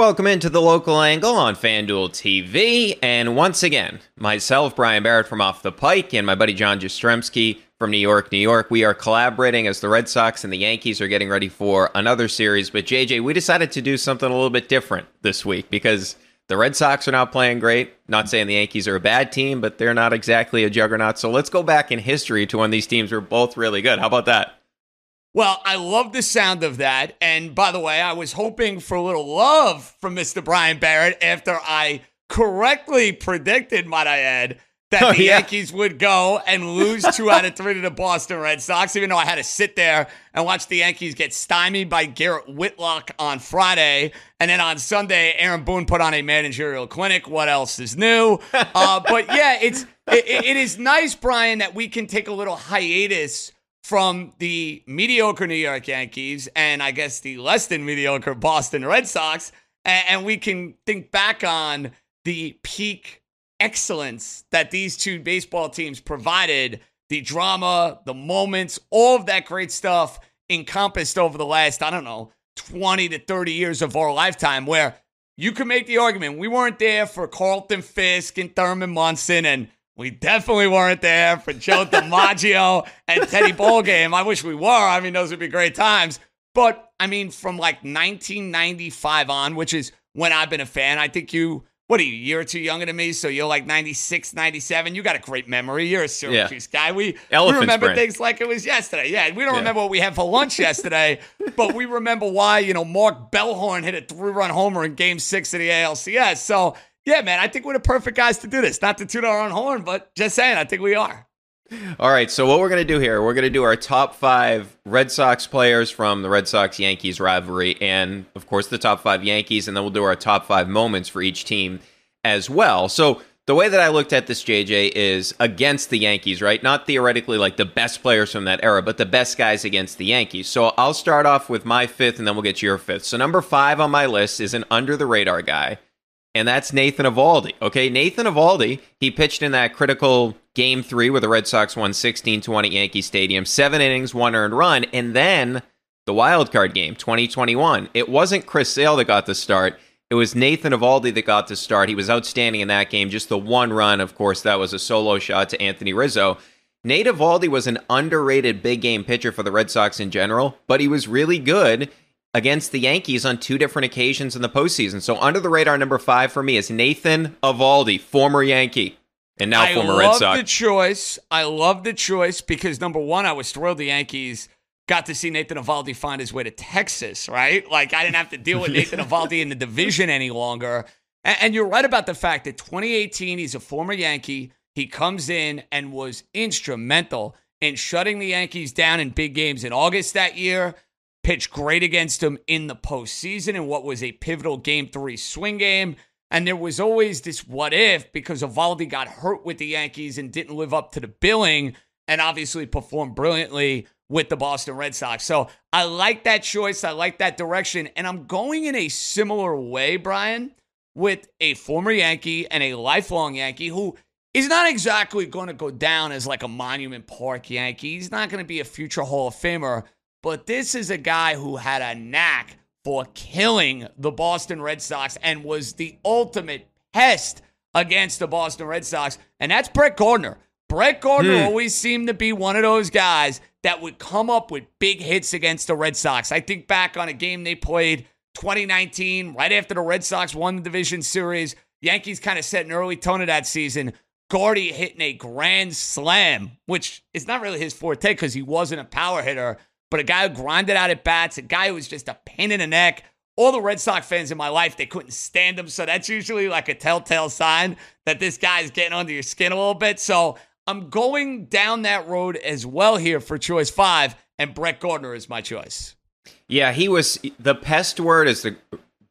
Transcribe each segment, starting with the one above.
Welcome into the local angle on FanDuel TV. And once again, myself, Brian Barrett from Off the Pike, and my buddy John Jastremski from New York, New York. We are collaborating as the Red Sox and the Yankees are getting ready for another series. But JJ, we decided to do something a little bit different this week because the Red Sox are not playing great. Not saying the Yankees are a bad team, but they're not exactly a juggernaut. So let's go back in history to when these teams were both really good. How about that? Well, I love the sound of that. And by the way, I was hoping for a little love from Mr. Brian Barrett after I correctly predicted, might I add, that oh, the yeah. Yankees would go and lose two out of three to the Boston Red Sox, even though I had to sit there and watch the Yankees get stymied by Garrett Whitlock on Friday. And then on Sunday, Aaron Boone put on a managerial clinic. What else is new? Uh, but yeah, it's it, it is nice, Brian, that we can take a little hiatus from the mediocre New York Yankees and I guess the less than mediocre Boston Red Sox, and, we can think back on the peak excellence that these two baseball teams provided the drama, the moments, all of that great stuff encompassed over the last, I don't know, 20 to 30 years of our lifetime, where you can make the argument we weren't there for Carlton Fisk and Thurman Munson and we definitely weren't there for Joe DiMaggio and Teddy Ballgame. I wish we were. I mean, those would be great times. But I mean, from like 1995 on, which is when I've been a fan, I think you, what are you, a year or two younger than me? So you're like 96, 97. You got a great memory. You're a Syracuse yeah. guy. We, we remember sprint. things like it was yesterday. Yeah, we don't yeah. remember what we had for lunch yesterday, but we remember why, you know, Mark Bellhorn hit a three run homer in game six of the ALCS. So, yeah, man, I think we're the perfect guys to do this. Not to toot our own horn, but just saying, I think we are. All right, so what we're going to do here, we're going to do our top five Red Sox players from the Red Sox Yankees rivalry, and of course, the top five Yankees, and then we'll do our top five moments for each team as well. So, the way that I looked at this, JJ, is against the Yankees, right? Not theoretically like the best players from that era, but the best guys against the Yankees. So, I'll start off with my fifth, and then we'll get to your fifth. So, number five on my list is an under the radar guy and that's Nathan Eovaldi. Okay, Nathan Eovaldi, he pitched in that critical game three where the Red Sox won 16 20 Yankee Stadium, seven innings, one earned run, and then the wild card game 2021. It wasn't Chris Sale that got the start. It was Nathan Eovaldi that got the start. He was outstanding in that game. Just the one run, of course, that was a solo shot to Anthony Rizzo. Nate Eovaldi was an underrated big game pitcher for the Red Sox in general, but he was really good against the Yankees on two different occasions in the postseason. So under the radar number five for me is Nathan Eovaldi, former Yankee. And now I former Red Sox. I love the choice. I love the choice because number one, I was thrilled the Yankees got to see Nathan Eovaldi find his way to Texas, right? Like I didn't have to deal with Nathan Eovaldi in the division any longer. And, and you're right about the fact that 2018, he's a former Yankee. He comes in and was instrumental in shutting the Yankees down in big games in August that year pitched great against him in the postseason in what was a pivotal game three swing game. And there was always this what if because Eovaldi got hurt with the Yankees and didn't live up to the billing and obviously performed brilliantly with the Boston Red Sox. So I like that choice. I like that direction. And I'm going in a similar way, Brian, with a former Yankee and a lifelong Yankee who is not exactly going to go down as like a Monument Park Yankee. He's not going to be a future Hall of Famer but this is a guy who had a knack for killing the Boston Red Sox and was the ultimate pest against the Boston Red Sox. And that's Brett Gardner. Brett Gardner hmm. always seemed to be one of those guys that would come up with big hits against the Red Sox. I think back on a game they played 2019, right after the Red Sox won the division series. Yankees kind of set an early tone of that season. Gardy hitting a grand slam, which is not really his forte because he wasn't a power hitter but a guy who grinded out at bats, a guy who was just a pain in the neck. All the Red Sox fans in my life, they couldn't stand him. So that's usually like a telltale sign that this guy's getting under your skin a little bit. So I'm going down that road as well here for choice five, and Brett Gardner is my choice. Yeah, he was the pest word is the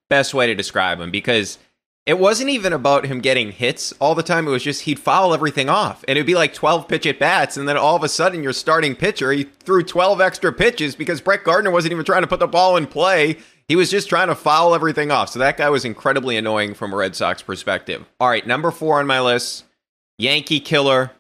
best way to describe him because it wasn't even about him getting hits all the time. It was just he'd foul everything off. And it'd be like 12 pitch at bats. And then all of a sudden, your starting pitcher, he threw 12 extra pitches because Brett Gardner wasn't even trying to put the ball in play. He was just trying to foul everything off. So that guy was incredibly annoying from a Red Sox perspective. All right, number four on my list Yankee killer,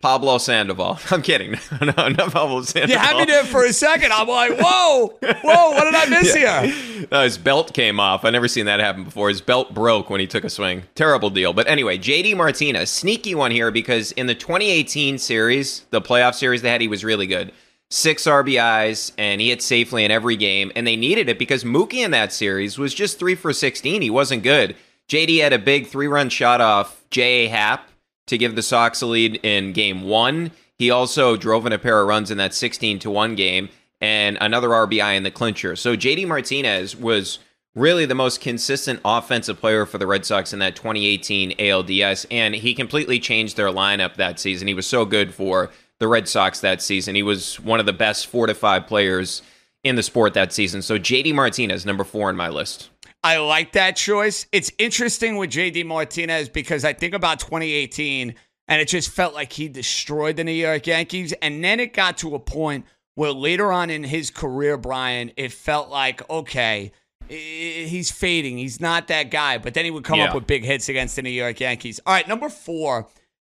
Pablo Sandoval. I'm kidding. no, not Pablo Sandoval. You had me there for a second. I'm like, whoa, whoa, what did I miss yeah. here? No, his belt came off. I've never seen that happen before. His belt broke when he took a swing. Terrible deal. But anyway, JD Martinez, sneaky one here because in the 2018 series, the playoff series they had, he was really good. Six RBIs, and he hit safely in every game, and they needed it because Mookie in that series was just three for 16. He wasn't good. JD had a big three run shot off J.A. Happ to give the Sox a lead in game one. He also drove in a pair of runs in that 16 to 1 game and another RBI in the clincher. So JD Martinez was really the most consistent offensive player for the Red Sox in that 2018 ALDS, and he completely changed their lineup that season. He was so good for the Red Sox that season. He was one of the best four to five players in the sport that season. So JD Martinez, number four on my list. I like that choice. It's interesting with JD Martinez because I think about 2018 and it just felt like he destroyed the New York Yankees. And then it got to a point where later on in his career, Brian, it felt like, okay, he's fading. He's not that guy. But then he would come yeah. up with big hits against the New York Yankees. All right, number four.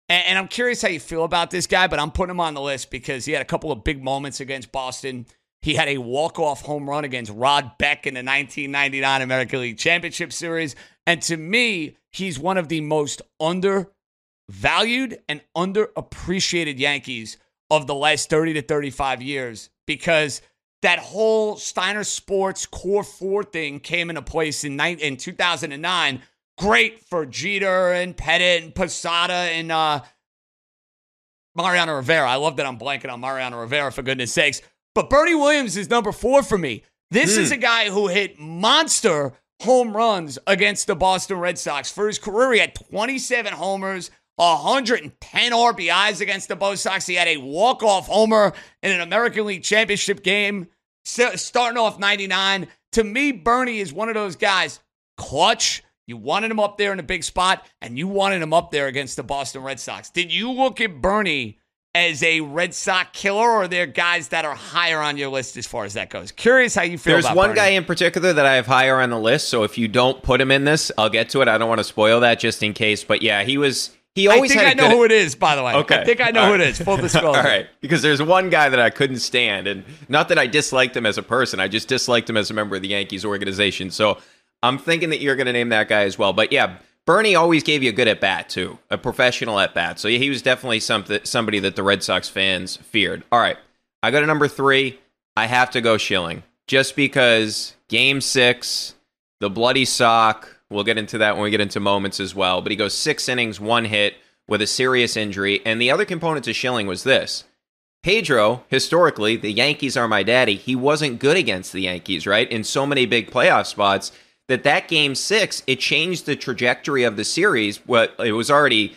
And I'm curious how you feel about this guy, but I'm putting him on the list because he had a couple of big moments against Boston. He had a walk-off home run against Rod Beck in the 1999 American League Championship Series. And to me, he's one of the most undervalued and underappreciated Yankees of the last 30 to 35 years because that whole Steiner Sports Core 4 thing came into place in, in 2009. Great for Jeter and Pettitte and Posada and uh, Mariano Rivera. I love that I'm blanking on Mariano Rivera, for goodness sakes. But Bernie Williams is number four for me. This mm. is hmm. a guy who hit monster home runs against the Boston Red Sox. For his career, he had 27 homers, 110 RBIs against the Bo Sox. He had a walk-off homer in an American League Championship game, starting off 99. To me, Bernie is one of those guys, clutch. You wanted him up there in a big spot, and you wanted him up there against the Boston Red Sox. Did you look at Bernie as a Red Sox killer, or are there guys that are higher on your list as far as that goes? Curious how you feel. There's one Bernie. guy in particular that I have higher on the list. So if you don't put him in this, I'll get to it. I don't want to spoil that just in case. But yeah, he was. He always. I think I know good... who it is. By the way, okay. I think I know All who right. it is. Full disclosure. All right, because there's one guy that I couldn't stand, and not that I disliked him as a person. I just disliked him as a member of the Yankees organization. So I'm thinking that you're going to name that guy as well. But yeah, Bernie always gave you a good at bat too, a professional at bat. So he was definitely something somebody that the Red Sox fans feared. All right, I go to number three. I have to go Schilling just because Game Six, the bloody sock. We'll get into that when we get into moments as well. But he goes six innings, one hit with a serious injury. And the other component to Schilling was this. Pedro, historically, the Yankees are my daddy. He wasn't good against the Yankees, right? In so many big playoff spots that that game six it changed the trajectory of the series. What it was already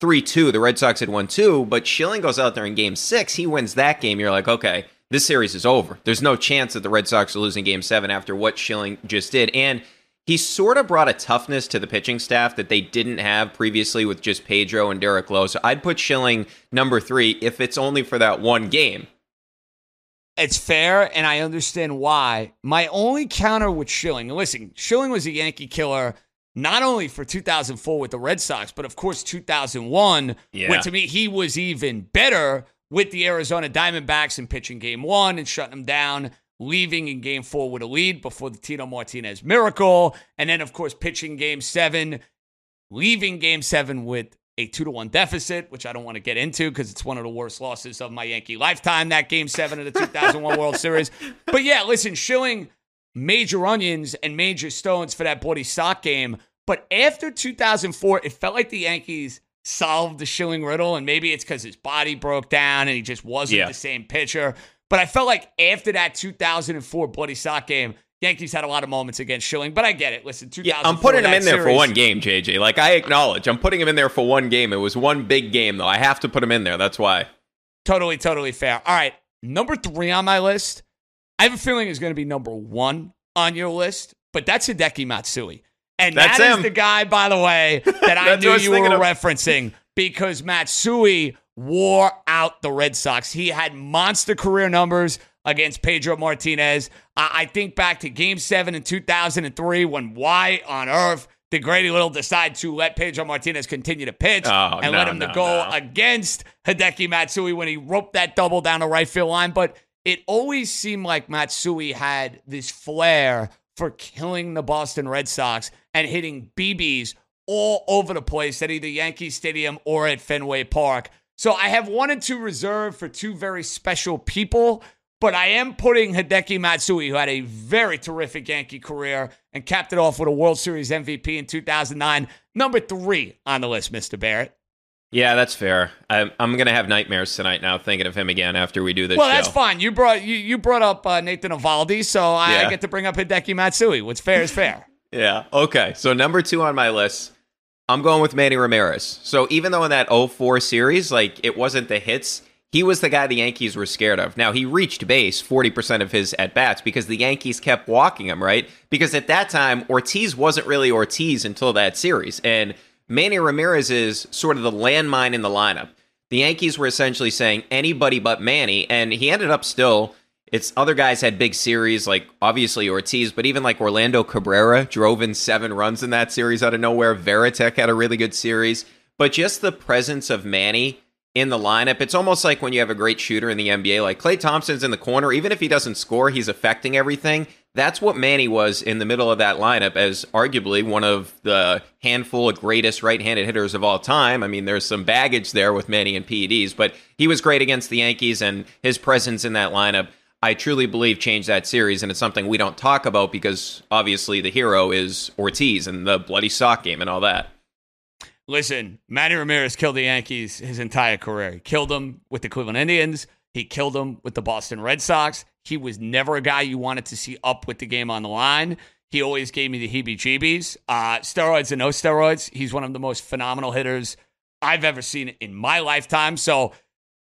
three two. The Red Sox had won two, but Schilling goes out there in game six. He wins that game. You're like, okay, this series is over. There's no chance that the Red Sox are losing game seven after what Schilling just did. And he sort of brought a toughness to the pitching staff that they didn't have previously with just Pedro and Derek Lowe. So I'd put Schilling number three if it's only for that one game. It's fair, and I understand why. My only counter with Schilling, listen, Schilling was a Yankee killer not only for 2004 with the Red Sox, but of course 2001, yeah. when to me he was even better with the Arizona Diamondbacks and pitching game one and shutting them down, leaving in game four with a lead before the Tino Martinez miracle. And then, of course, pitching game seven, leaving game seven with a two to one deficit, which I don't want to get into because it's one of the worst losses of my Yankee lifetime. That game seven of the 2001 World Series. But yeah, listen, Schilling major onions and major stones for that bloody sock game. But after 2004, it felt like the Yankees solved the Schilling riddle, and maybe it's because his body broke down and he just wasn't yeah. the same pitcher. But I felt like after that 2004 bloody sock game, Yankees had a lot of moments against Schilling, but I get it. Listen, yeah, I'm putting him in there for one game, JJ. Like I acknowledge, I'm putting him in there for one game. It was one big game, though. I have to put him in there. That's why. Totally, totally fair. All right, number three on my list. I have a feeling is going to be number one on your list, but that's Hideki Matsui, and that's that is the guy, by the way, that I knew you were of. referencing because Matsui wore out the Red Sox. He had monster career numbers against Pedro Martinez. I, I think back to game seven in 2003 when why on earth did Grady Little decide to let Pedro Martinez continue to pitch Oh, and no, let him to go no. against Hideki Matsui when he roped that double down the right field line? But it always seemed like Matsui had this flair for killing the Boston Red Sox and hitting BBs all over the place at either Yankee Stadium or at Fenway Park. So I have one and two reserved for two very special people, but I am putting Hideki Matsui, who had a very terrific Yankee career and capped it off with a World Series MVP in 2009, number three on the list, Mr. Barrett. Yeah, that's fair. I'm, I'm going to have nightmares tonight now thinking of him again after we do this Well, show. that's fine. You brought you, you brought up uh, Nathan Eovaldi, so I Yeah. get to bring up Hideki Matsui. What's fair is fair. Yeah. Okay. So number two on my list, I'm going with Manny Ramirez. So even though in that 04 series, like it wasn't the hits, he was the guy the Yankees were scared of. Now he reached base 40% of his at bats because the Yankees kept walking him, right? Because at that time, Ortiz wasn't really Ortiz until that series. And Manny Ramirez is sort of the landmine in the lineup. The Yankees were essentially saying anybody but Manny, and he ended up still. It's other guys had big series, like obviously Ortiz, but even like Orlando Cabrera drove in seven runs in that series out of nowhere. Varitek had a really good series, but just the presence of Manny in the lineup, it's almost like when you have a great shooter in the NBA, like Klay Thompson's in the corner, even if he doesn't score, he's affecting everything. That's what Manny was in the middle of that lineup as arguably one of the handful of greatest right-handed hitters of all time. I mean, there's some baggage there with Manny and PEDs, but he was great against the Yankees and his presence in that lineup I truly believe changed that series, and it's something we don't talk about because obviously the hero is Ortiz and the bloody sock game and all that. Listen, Manny Ramirez killed the Yankees his entire career. He killed them with the Cleveland Indians. He killed them with the Boston Red Sox. He was never a guy you wanted to see up with the game on the line. He always gave me the heebie jeebies. Uh, steroids and no steroids. He's one of the most phenomenal hitters I've ever seen in my lifetime. So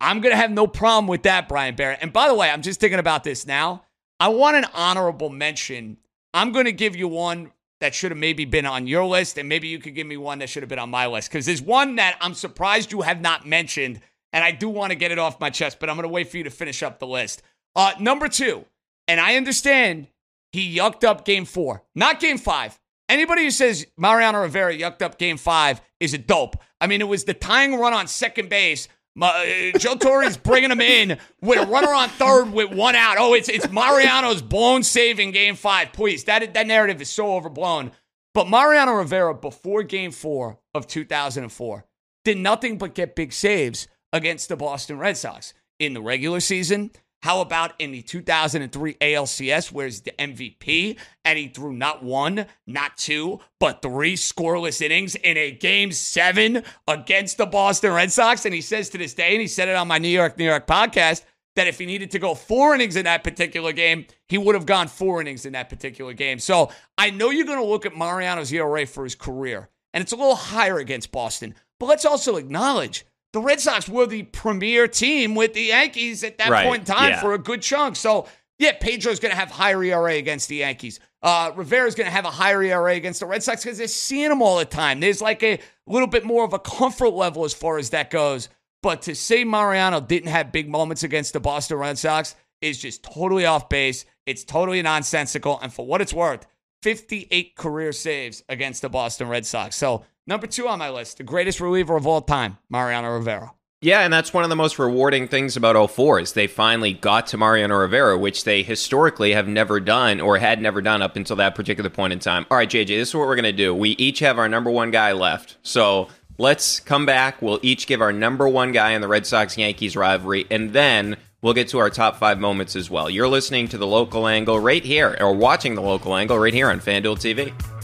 I'm going to have no problem with that, Brian Barrett. And by the way, I'm just thinking about this now. I want an honorable mention. I'm going to give you one that should have maybe been on your list, and maybe you could give me one that should have been on my list. Because there's one that I'm surprised you have not mentioned, and I do want to get it off my chest, but I'm going to wait for you to finish up the list. Uh, number two, and I understand he yucked up game four, not game five. Anybody who says Mariano Rivera yucked up game five is a dope. I mean, it was the tying run on second base. Ma- uh, Joe Torre's bringing him in with a runner on third with one out. Oh, it's it's Mariano's blown save in game five. Please, that that narrative is so overblown. But Mariano Rivera, before game four of 2004, did nothing but get big saves against the Boston Red Sox in the regular season. How about in the 2003 ALCS, where he's the MVP, and he threw not one, not two, but three scoreless innings in a game seven against the Boston Red Sox? And he says to this day, and he said it on my New York, New York podcast, that if he needed to go four innings in that particular game, he would have gone four innings in that particular game. So I know you're going to look at Mariano's ERA for his career, and it's a little higher against Boston. But let's also acknowledge the Red Sox were the premier team with the Yankees at that Right, point in time yeah. for a good chunk. So, yeah, Pedro's going to have higher ERA against the Yankees. Uh, Rivera's going to have a higher ERA against the Red Sox because they're seeing them all the time. There's like a little bit more of a comfort level as far as that goes. But to say Mariano didn't have big moments against the Boston Red Sox is just totally off base. It's totally nonsensical. And for what it's worth, 58 career saves against the Boston Red Sox. So, number two on my list, the greatest reliever of all time, Mariano Rivera. Yeah, and that's one of the most rewarding things about 04 is they finally got to Mariano Rivera, which they historically have never done or had never done up until that particular point in time. All right, JJ, this is what we're going to do. We each have our number one guy left. So let's come back. We'll each give our number one guy in the Red Sox Yankees rivalry, and then we'll get to our top five moments as well. You're listening to the local angle right here, or watching the local angle right here on FanDuel TV.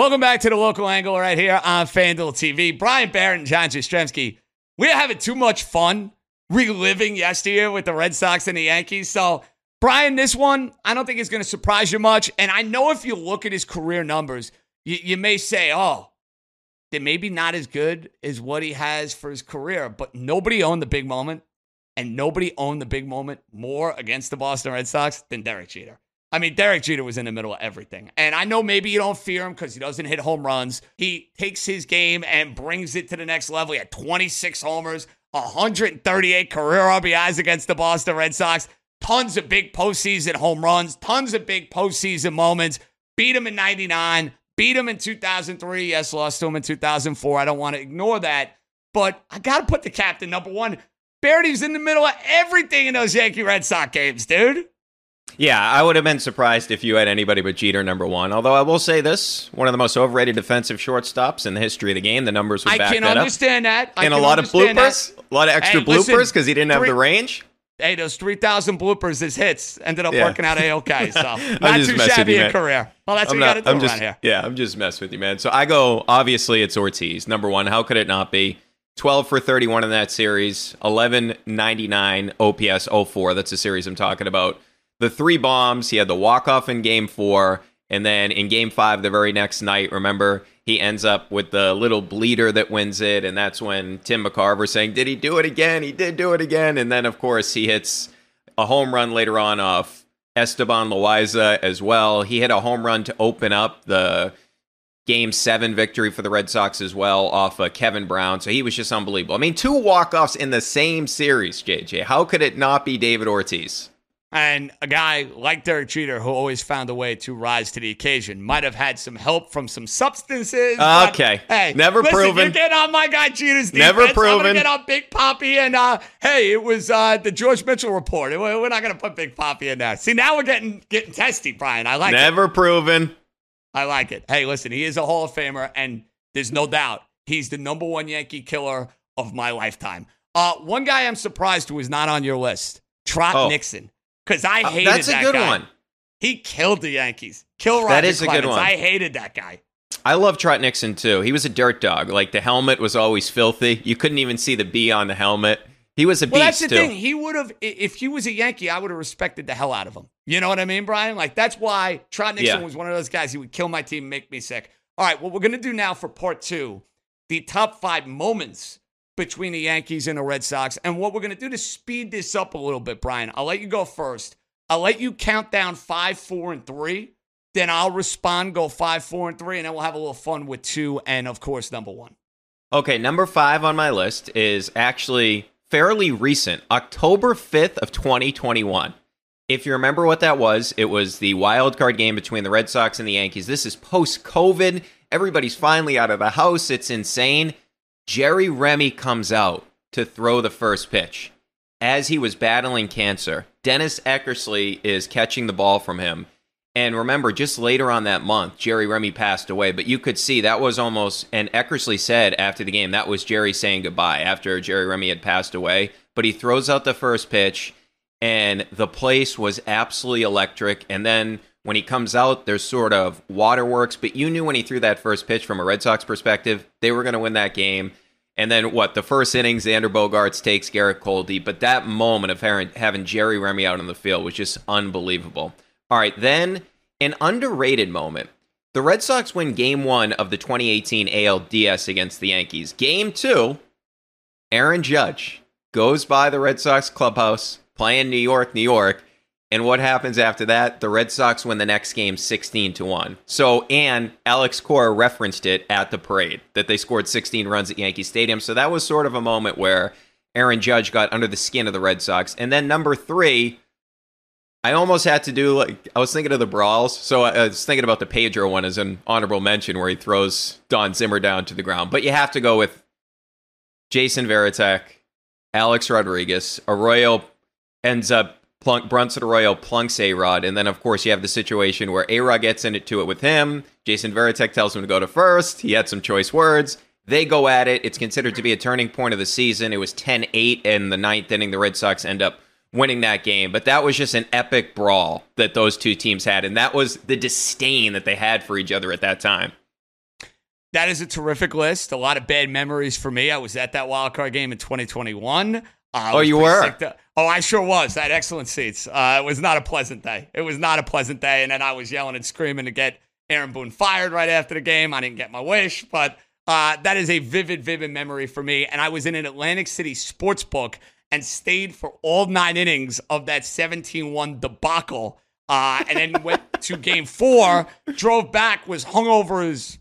Welcome back to the local angle right here on FanDuel TV. Brian Barrett and John Jastremski. We're having too much fun reliving yesteryear with the Red Sox and the Yankees. So, Brian, this one, I don't think is going to surprise you much. And I know if you look at his career numbers, you, you may say, oh, they're maybe not as good as what he has for his career. But nobody owned the big moment, and nobody owned the big moment more against the Boston Red Sox than Derek Jeter. I mean, Derek Jeter was in the middle of everything. And I know maybe you don't fear him because he doesn't hit home runs. He takes his game and brings it to the next level. He had 26 homers, 138 career RBIs against the Boston Red Sox, tons of big postseason home runs, tons of big postseason moments. Beat him in 99, beat him in 2003. Yes, lost to him in 2004. I don't want to ignore that. But I got to put the captain number one. Beardy's in the middle of everything in those Yankee Red Sox games, dude. Yeah, I would have been surprised if you had anybody but Jeter number one. Although I will say this: one of the most overrated defensive shortstops in the history of the game. The numbers would I back can that understand up. that. I and a lot of bloopers, that. a lot of extra Hey, bloopers because he didn't have the range. Hey, those 3,000 bloopers as hits ended up Yeah. working out A-OK. So not too shabby you, a career. Well, that's what I'm you not. got to do I'm around just. here. Yeah, I'm just messing with you, man. So I go. Obviously, it's Ortiz number one. How could it not be? 12 for 31 in that series. 1199 OPS 04. That's the series I'm talking about. The three bombs. He had the walk off in Game Four, and then in Game Five, the very next night. Remember, he ends up with the little bleeder that wins it, and that's when Tim McCarver saying, "Did he do it again? He did do it again." And then, of course, he hits a home run later on off Esteban Loaiza as well. He hit a home run to open up the game seven victory for the Red Sox as well off uh, Kevin Brown. So he was just unbelievable. I mean, two walk-offs in the same series, JJ. How could it not be David Ortiz? And a guy like Derek Jeter, who always found a way to rise to the occasion, might have had some help from some substances. but, Okay. hey, Never listen, proven. You're getting on my guy Jeter's defense. Never proven. I'm get on Big Poppy, and uh, hey, it was uh, the George Mitchell report. We're not gonna put Big Poppy in there. See, now we're getting getting testy, Brian. I like it. Never proven. I like it. Hey, listen, he is a Hall of Famer, and there's no doubt he's the number one Yankee killer of my lifetime. Uh, one guy I'm surprised who is not on your list, Trot Oh. Nixon, because I hated Uh, hated that's a that good guy. one. He killed the Yankees. Kill Roger That is a good one. I hated that guy. I love Trot Nixon too. He was a dirt dog. Like the helmet was always filthy. You couldn't even see the B on the helmet. He was a Well, that's beast the too. thing. He would have, if he was a Yankee, I would have respected the hell out of him. You know what I mean, Brian? Like that's why Trot Nixon Yeah. was one of those guys. He would kill my team, make me sick. All right, what we're gonna do now for part two, the top five moments between the Yankees and the Red Sox, and what we're gonna do to speed this up a little bit, Brian. I'll let you go first. I'll let you count down five, four, and three. Then I'll respond, go five, four, and three, and then we'll have a little fun with two and of course number one. Okay, number five on my list is actually fairly recent, October 5th of 2021. If you remember what that was, it was the wild card game between the Red Sox and the Yankees. This is post COVID. Everybody's finally out of the house. It's insane. Jerry Remy comes out to throw the first pitch. As he was battling cancer, Dennis Eckersley is catching the ball from him. And remember, just later on that month, Jerry Remy passed away. But you could see that was almost, and Eckersley said after the game, that was Jerry saying goodbye after Jerry Remy had passed away. But he throws out the first pitch, and the place was absolutely electric. And then when he comes out, there's sort of waterworks. But you knew when he threw that first pitch from a Red Sox perspective, they were going to win that game. And then what? The first inning, Xander Bogaerts takes Garrett Coldy. But that moment of having Jerry Remy out on the field was just unbelievable. All right, then an underrated moment. The Red Sox win game one of the 2018 ALDS against the Yankees. Game two, Aaron Judge goes by the Red Sox clubhouse playing New York, New York. And what happens after that? The Red Sox win the next game 16 to 1. So, and Alex Cora referenced it at the parade that they scored 16 runs at Yankee Stadium. So that was sort of a moment where Aaron Judge got under the skin of the Red Sox. And then number three, I almost had to do like I was thinking of the brawls, so I was thinking about the Pedro one as an honorable mention where he throws Don Zimmer down to the ground. But you have to go with Jason Varitek, Alex Rodriguez, Arroyo ends up plunk Bronson Arroyo plunks A Rod, and then of course you have the situation where A Rod gets into it to it with him. Jason Varitek tells him to go to first. He had some choice words. They go at it. It's considered to be a turning point of the season. It was 10-8 in the ninth inning. The Red Sox end up winning that game. But that was just an epic brawl that those two teams had. And that was the disdain that they had for each other at that time. That is a terrific list. A lot of bad memories for me. I was at that wild card game in 2021. Uh, Oh, you were? to- oh, I sure was. I had excellent seats. Uh, it was not a pleasant day. It was not a pleasant day. And then I was yelling and screaming to get Aaron Boone fired right after the game. I didn't get my wish, but uh, that is a vivid, vivid memory for me. And I was in an Atlantic City sports book and stayed for all nine innings of that 17 1 debacle Uh, and then went to game four, drove back, was hungover as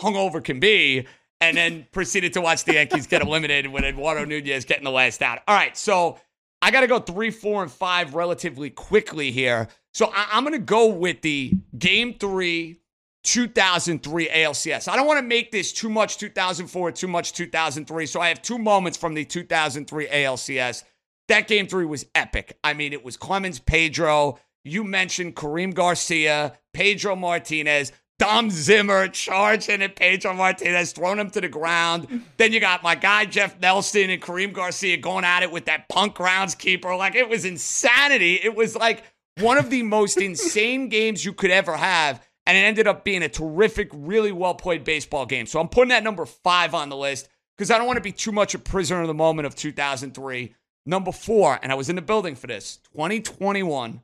hungover can be, and then proceeded to watch the Yankees get eliminated with Eduardo Nunez getting the last out. All right, so I got to go three, four, and five relatively quickly here. So I- I'm going to go with the game three 2003 ALCS. I don't want to make this too much 2004, too much 2003. So I have two moments from the 2003 ALCS. That game three was epic. I mean, it was Clemens Pedro. You mentioned Karim Garcia, Pedro Martinez, Don Zimmer charging at Pedro Martinez, throwing him to the ground. Then you got my guy Jeff Nelson and Karim Garcia going at it with that punk groundskeeper. Like it was insanity. It was like one of the most insane games you could ever have and it ended up being a terrific, really well played baseball game. So I'm putting that number five on the list because I don't want to be too much a prisoner of the moment of 2003. Number four, and I was in the building for this, 2021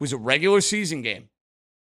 was a regular season game.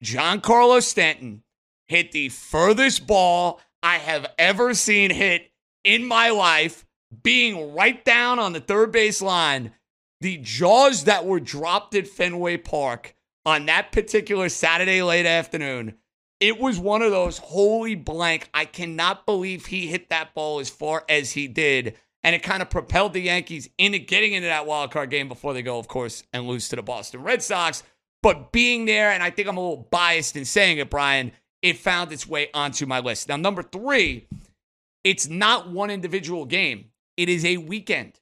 Giancarlo Stanton hit the furthest ball I have ever seen hit in my life, being right down on the third base line. The jaws that were dropped at Fenway Park on that particular Saturday late afternoon it was one of those holy blank. I cannot believe he hit that ball as far as he did. And it kind of propelled the Yankees into getting into that wild card game before they go, of course, and lose to the Boston Red Sox. But being there, and I think I'm a little biased in saying it, Brian, it found its way onto my list. Now, number three, it's not one individual game, it is a weekend.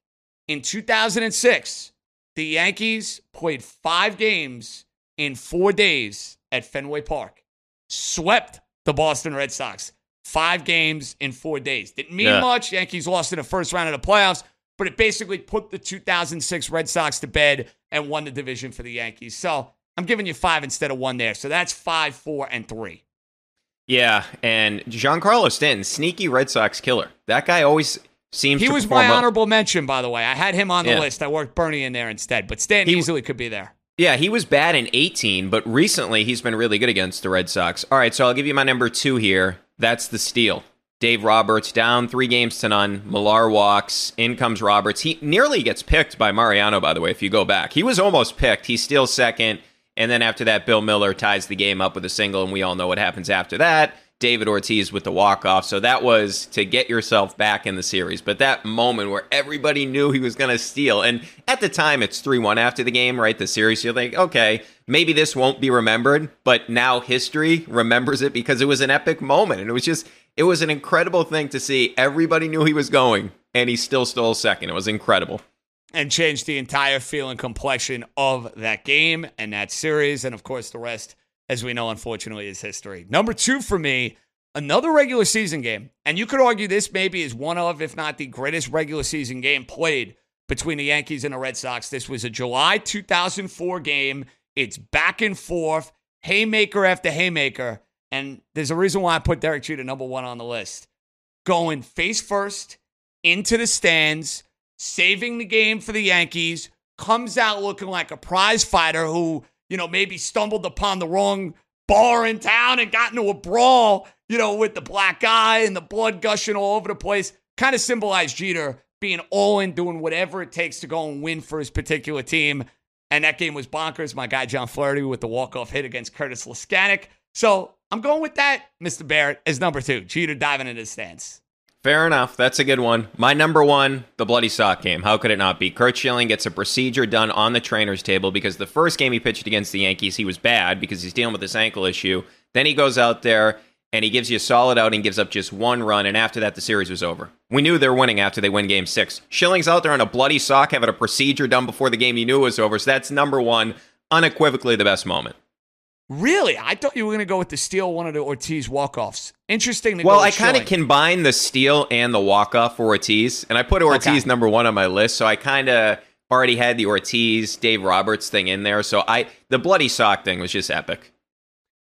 In 2006, the Yankees played five games in four days at Fenway Park swept the Boston Red Sox. Five games in four days. Didn't mean yeah. much. Yankees lost in the first round of the playoffs, but it basically put the 2006 Red Sox to bed and won the division for the Yankees. So I'm giving you five instead of one there. So that's five, four, and three. Yeah, and Giancarlo Stanton, sneaky Red Sox killer. That guy always seems. He was my honorable mention, by the way. I had him on the yeah. list. I worked Bernie in there instead, but Stanton he, easily could be there. Yeah, he was bad in 18, but recently he's been really good against the Red Sox. All right, so I'll give you my number two here. That's the steal. Dave Roberts down three games to none. Millar walks. In comes Roberts. He nearly gets picked by Mariano, by the way, if you go back. He was almost picked. He's still second. And then after that, Bill Mueller ties the game up with a single, and we all know what happens after that. David Ortiz with the walk off. So that was to get yourself back in the series. But that moment where everybody knew he was going to steal, and at the time it's 3 1 after the game, right? The series, you're like, okay, maybe this won't be remembered, but now history remembers it because it was an epic moment. And it was just, it was an incredible thing to see. Everybody knew he was going, and he still stole second. It was incredible. And changed the entire feel and complexion of that game and that series. And of course, the rest as we know, unfortunately, is history. Number two for me, another regular season game. And you could argue this maybe is one of, if not the greatest regular season game played between the Yankees and the Red Sox. This was a July 2004 game. It's back and forth, haymaker after haymaker. And there's a reason why I put Derek Jeter number one on the list. Going face first into the stands, saving the game for the Yankees, comes out looking like a prize fighter who you know, maybe stumbled upon the wrong bar in town and got into a brawl, you know, with the black guy and the blood gushing all over the place. Kind of symbolized Jeter being all in, doing whatever it takes to go and win for his particular team. And that game was bonkers. My guy John Flaherty with the walk-off hit against Curtis Leskanic. So I'm going with that, Mr. Barrett, as number two. Jeter diving into the stands. Fair enough. That's a good one. My number one, the bloody sock game. How could it not be? Curt Schilling gets a procedure done on the trainer's table because the first game he pitched against the Yankees, he was bad because he's dealing with this ankle issue. Then he goes out there and he gives you a solid outing, gives up just one run, and after that, the series was over. We knew they were winning after they win game six. Schilling's out there on a bloody sock having a procedure done before the game he knew was over, so that's number one, unequivocally the best moment. Really? I thought you were going to go with the steal one of the Ortiz walk-offs. Interesting. well, I kind of combined the steal and the walk-off for Ortiz, and I put Ortiz okay. number one on my list, so I kind of already had the Ortiz, Dave Roberts thing in there. So I the bloody sock thing was just epic.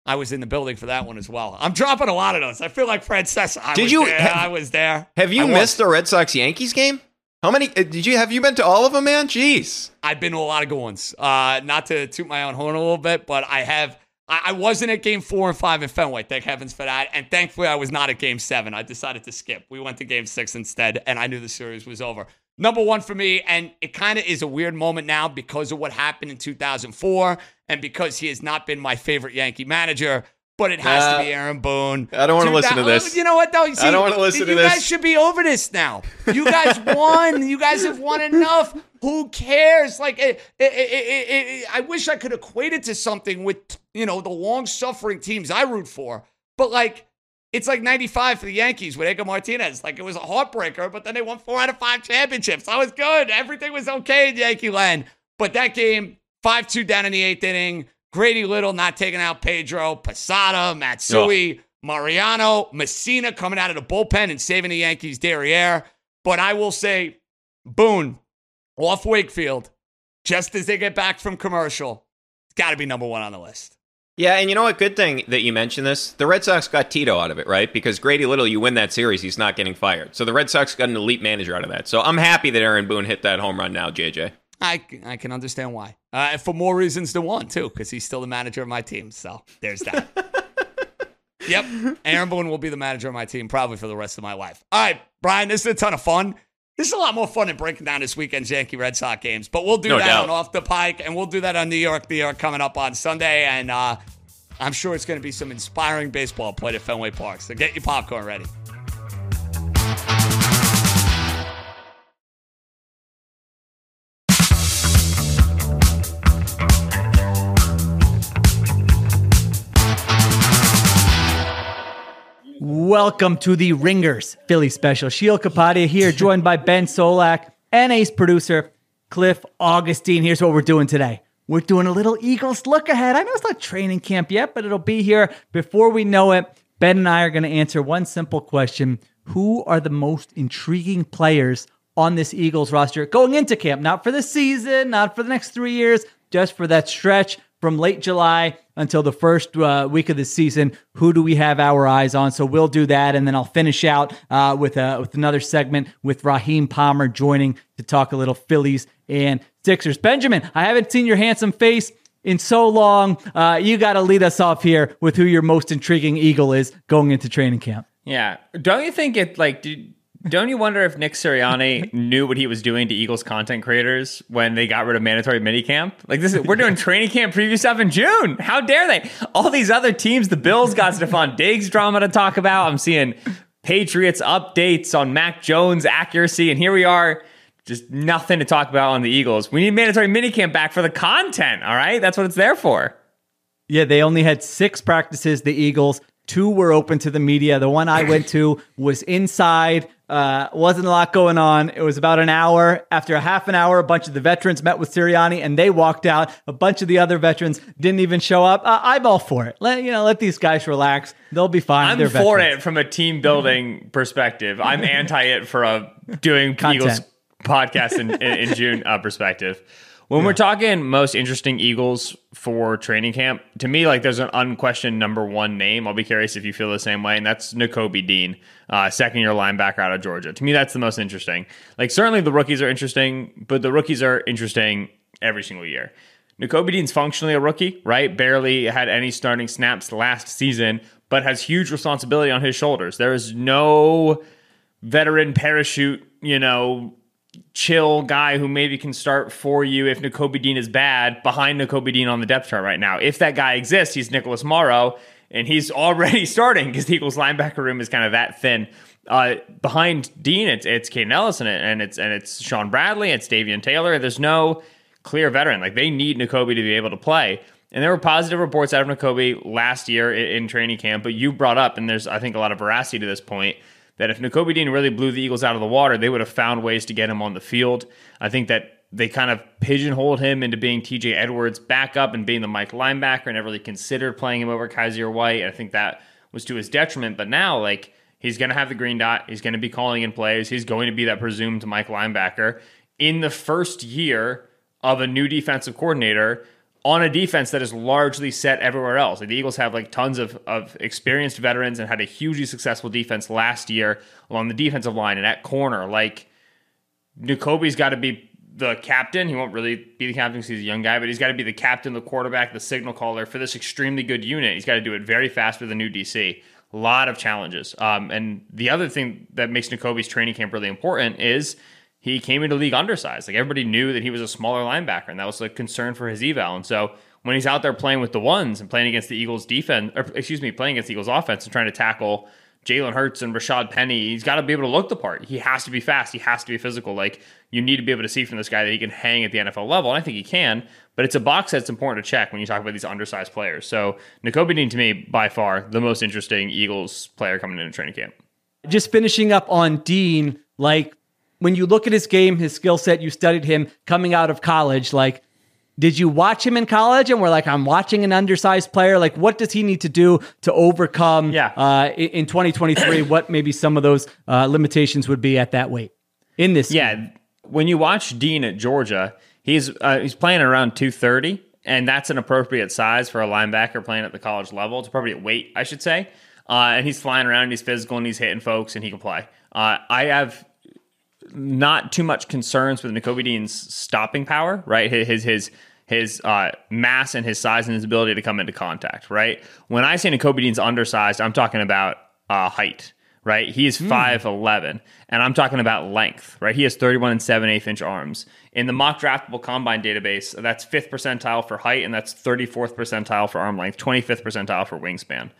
I was in the building for that one as well. I'm dropping a lot of those. I feel like Francesa. I did you? There. Have, I was there. Have you I missed was. the Red Sox Yankees game? How many uh, did you have? You been to all of them, man? Jeez. I've been to a lot of good ones. Uh, not to toot my own horn a little bit, but I have I, wasn't at game four and five in Fenway. Thank heavens for that. And thankfully, I was not at game seven. I decided to skip. We went to game six instead, and I knew the series was over. number one for me, and it kind of is a weird moment now because of what happened in 2004 and because he has not been my favorite Yankee manager. But it has uh, to be Aaron Boone. I don't want to listen to uh, this. You know what though? See, I don't want to listen to this. You guys should be over this now. You guys won. you guys have won enough. Who cares? Like, it, it, it, I wish I could equate it to something with you know the long suffering teams I root for. But like, it's like 95 for the Yankees with Edgar Martinez. Like it was a heartbreaker, but then they won four out of five championships. That was good. Everything was okay in Yankee land. But that game, 5 2 down in the eighth inning. Grady Little not taking out Pedro, Posada, Matsui, oh. Mariano, Mussina coming out of the bullpen and saving the Yankees derriere. But I will say, Boone off Wakefield, just as they get back from commercial, it's got to be number one on the list. Yeah, and you know what? Good thing that you mentioned this. The Red Sox got Tito out of it, right? Because Grady Little, you win that series, he's not getting fired. So the Red Sox got an elite manager out of that. So I'm happy that Aaron Boone hit that home run now, JJ. I, I can understand why. Uh, for more reasons than one, too, because he's still the manager of my team. So there's that. yep. Aaron Boone will be the manager of my team probably for the rest of my life. All right, Brian, this is a ton of fun. This is a lot more fun than breaking down this weekend's Yankee Red Sox games, but we'll do no that doubt. on Off the Pike, and we'll do that on New York, New York coming up on Sunday. And uh, I'm sure it's going to be some inspiring baseball played at Fenway Park. So get your popcorn ready. Welcome to the Ringers Philly special. Sheil Kapadia here, joined by Ben Solak and ace producer Cliff Augustin. Here's what we're doing today. We're doing a little Eagles look ahead. I know it's not training camp yet, but it'll be here before we know it. Ben and I are going to answer one simple question Who are the most intriguing players on this Eagles roster going into camp? Not for the season, not for the next three years, just for that stretch from late July until the first uh, week of the season. Who do we have our eyes on? So we'll do that, and then I'll finish out uh, with uh, with another segment with Raheem Palmer joining to talk a little Phillies and Sixers. Benjamin, I haven't seen your handsome face in so long. Uh, you got to lead us off here with who your most intriguing Eagle is going into training camp. Yeah, don't you think it like? Did, don't you wonder if Nick Sirianni knew what he was doing to Eagles content creators when they got rid of mandatory minicamp? Like this is we're doing training camp preview stuff in June. How dare they? All these other teams, the Bills got Stefon Diggs drama to talk about. I'm seeing Patriots updates on Mac Jones accuracy, and here we are, just nothing to talk about on the Eagles. We need mandatory minicamp back for the content. All right, that's what it's there for. Yeah, they only had six practices. The Eagles. Two were open to the media. The one I went to was inside uh, wasn't a lot going on. It was about an hour. After a half an hour, a bunch of the veterans met with Sirianni and they walked out. A bunch of the other veterans didn't even show up. Uh, I'm all for it. Let you know, let these guys relax. They'll be fine. I'm They're for veterans. it from a team building perspective. I'm anti it for a doing. Eagles podcast in, in, in June uh, perspective. When yeah. we're talking most interesting Eagles for training camp, to me, like there's an unquestioned number one name. I'll be curious if you feel the same way, and that's Nakobe Dean, uh, second year linebacker out of Georgia. To me, that's the most interesting. Like certainly the rookies are interesting, but the rookies are interesting every single year. Nakobe Dean's functionally a rookie, right? Barely had any starting snaps last season, but has huge responsibility on his shoulders. There is no veteran parachute, you know, chill guy who maybe can start for you if Nakobe Dean is bad behind Nakobe Dean on the depth chart right now. If that guy exists, he's Nicholas Morrow, and he's already starting because the Eagles linebacker room is kind of that thin. Uh, behind Dean, it's it's Kaden Ellison and it's and it's Shaun Bradley, it's Davion Taylor. There's no clear veteran. Like they need Nakobe to be able to play. And there were positive reports out of Nakobe last year in, in training camp, but you brought up, and there's I think a lot of veracity to this point that if Nakobe Dean really blew the Eagles out of the water, they would have found ways to get him on the field. I think that they kind of pigeonholed him into being TJ Edwards' backup and being the Mike linebacker, and never really considered playing him over Kyzir White. I think that was to his detriment. But now, like, he's going to have the green dot. He's going to be calling in plays. He's going to be that presumed Mike linebacker in the first year of a new defensive coordinator on a defense that is largely set everywhere else. Like the Eagles have like tons of, of experienced veterans and had a hugely successful defense last year along the defensive line and at corner. Like Nakobe's got to be the captain. He won't really be the captain because he's a young guy, but he's got to be the captain, the quarterback, the signal caller for this extremely good unit. He's got to do it very fast with a new DC. A lot of challenges. Um, and the other thing that makes Nakobe's training camp really important is he came into league undersized. Like everybody knew that he was a smaller linebacker, and that was a concern for his eval. And so when he's out there playing with the ones and playing against the Eagles defense, or excuse me, playing against the Eagles offense and trying to tackle Jalen Hurts and Rashaad Penny, he's got to be able to look the part. He has to be fast. He has to be physical. Like you need to be able to see from this guy that he can hang at the NFL level. And I think he can, but it's a box that's important to check when you talk about these undersized players. So Nakobe Dean, to me, by far the most interesting Eagles player coming into training camp. Just finishing up on Dean, like when you look at his game, his skill set, you studied him coming out of college, like did you watch him in college and we're like, I'm watching an undersized player? Like, what does he need to do to overcome yeah. uh, in 2023? what maybe some of those uh, limitations would be at that weight in this? Yeah. Game? When you watch Dean at Georgia, he's uh, he's playing around 230, and that's an appropriate size for a linebacker playing at the college level. It's appropriate weight, I should say. Uh, and he's flying around, and he's physical, and he's hitting folks, and he can play. Uh, I have not too much concerns with Nakobe Dean's stopping power, right? His his his uh, mass and his size and his ability to come into contact, right? When I say Nakobe Dean's undersized, I'm talking about uh, height, right? He is 5'11, and I'm talking about length, right? He has 31 and 7 8 inch arms. In the mock draftable combine database, that's fifth percentile for height, and that's 34th percentile for arm length, 25th percentile for wingspan.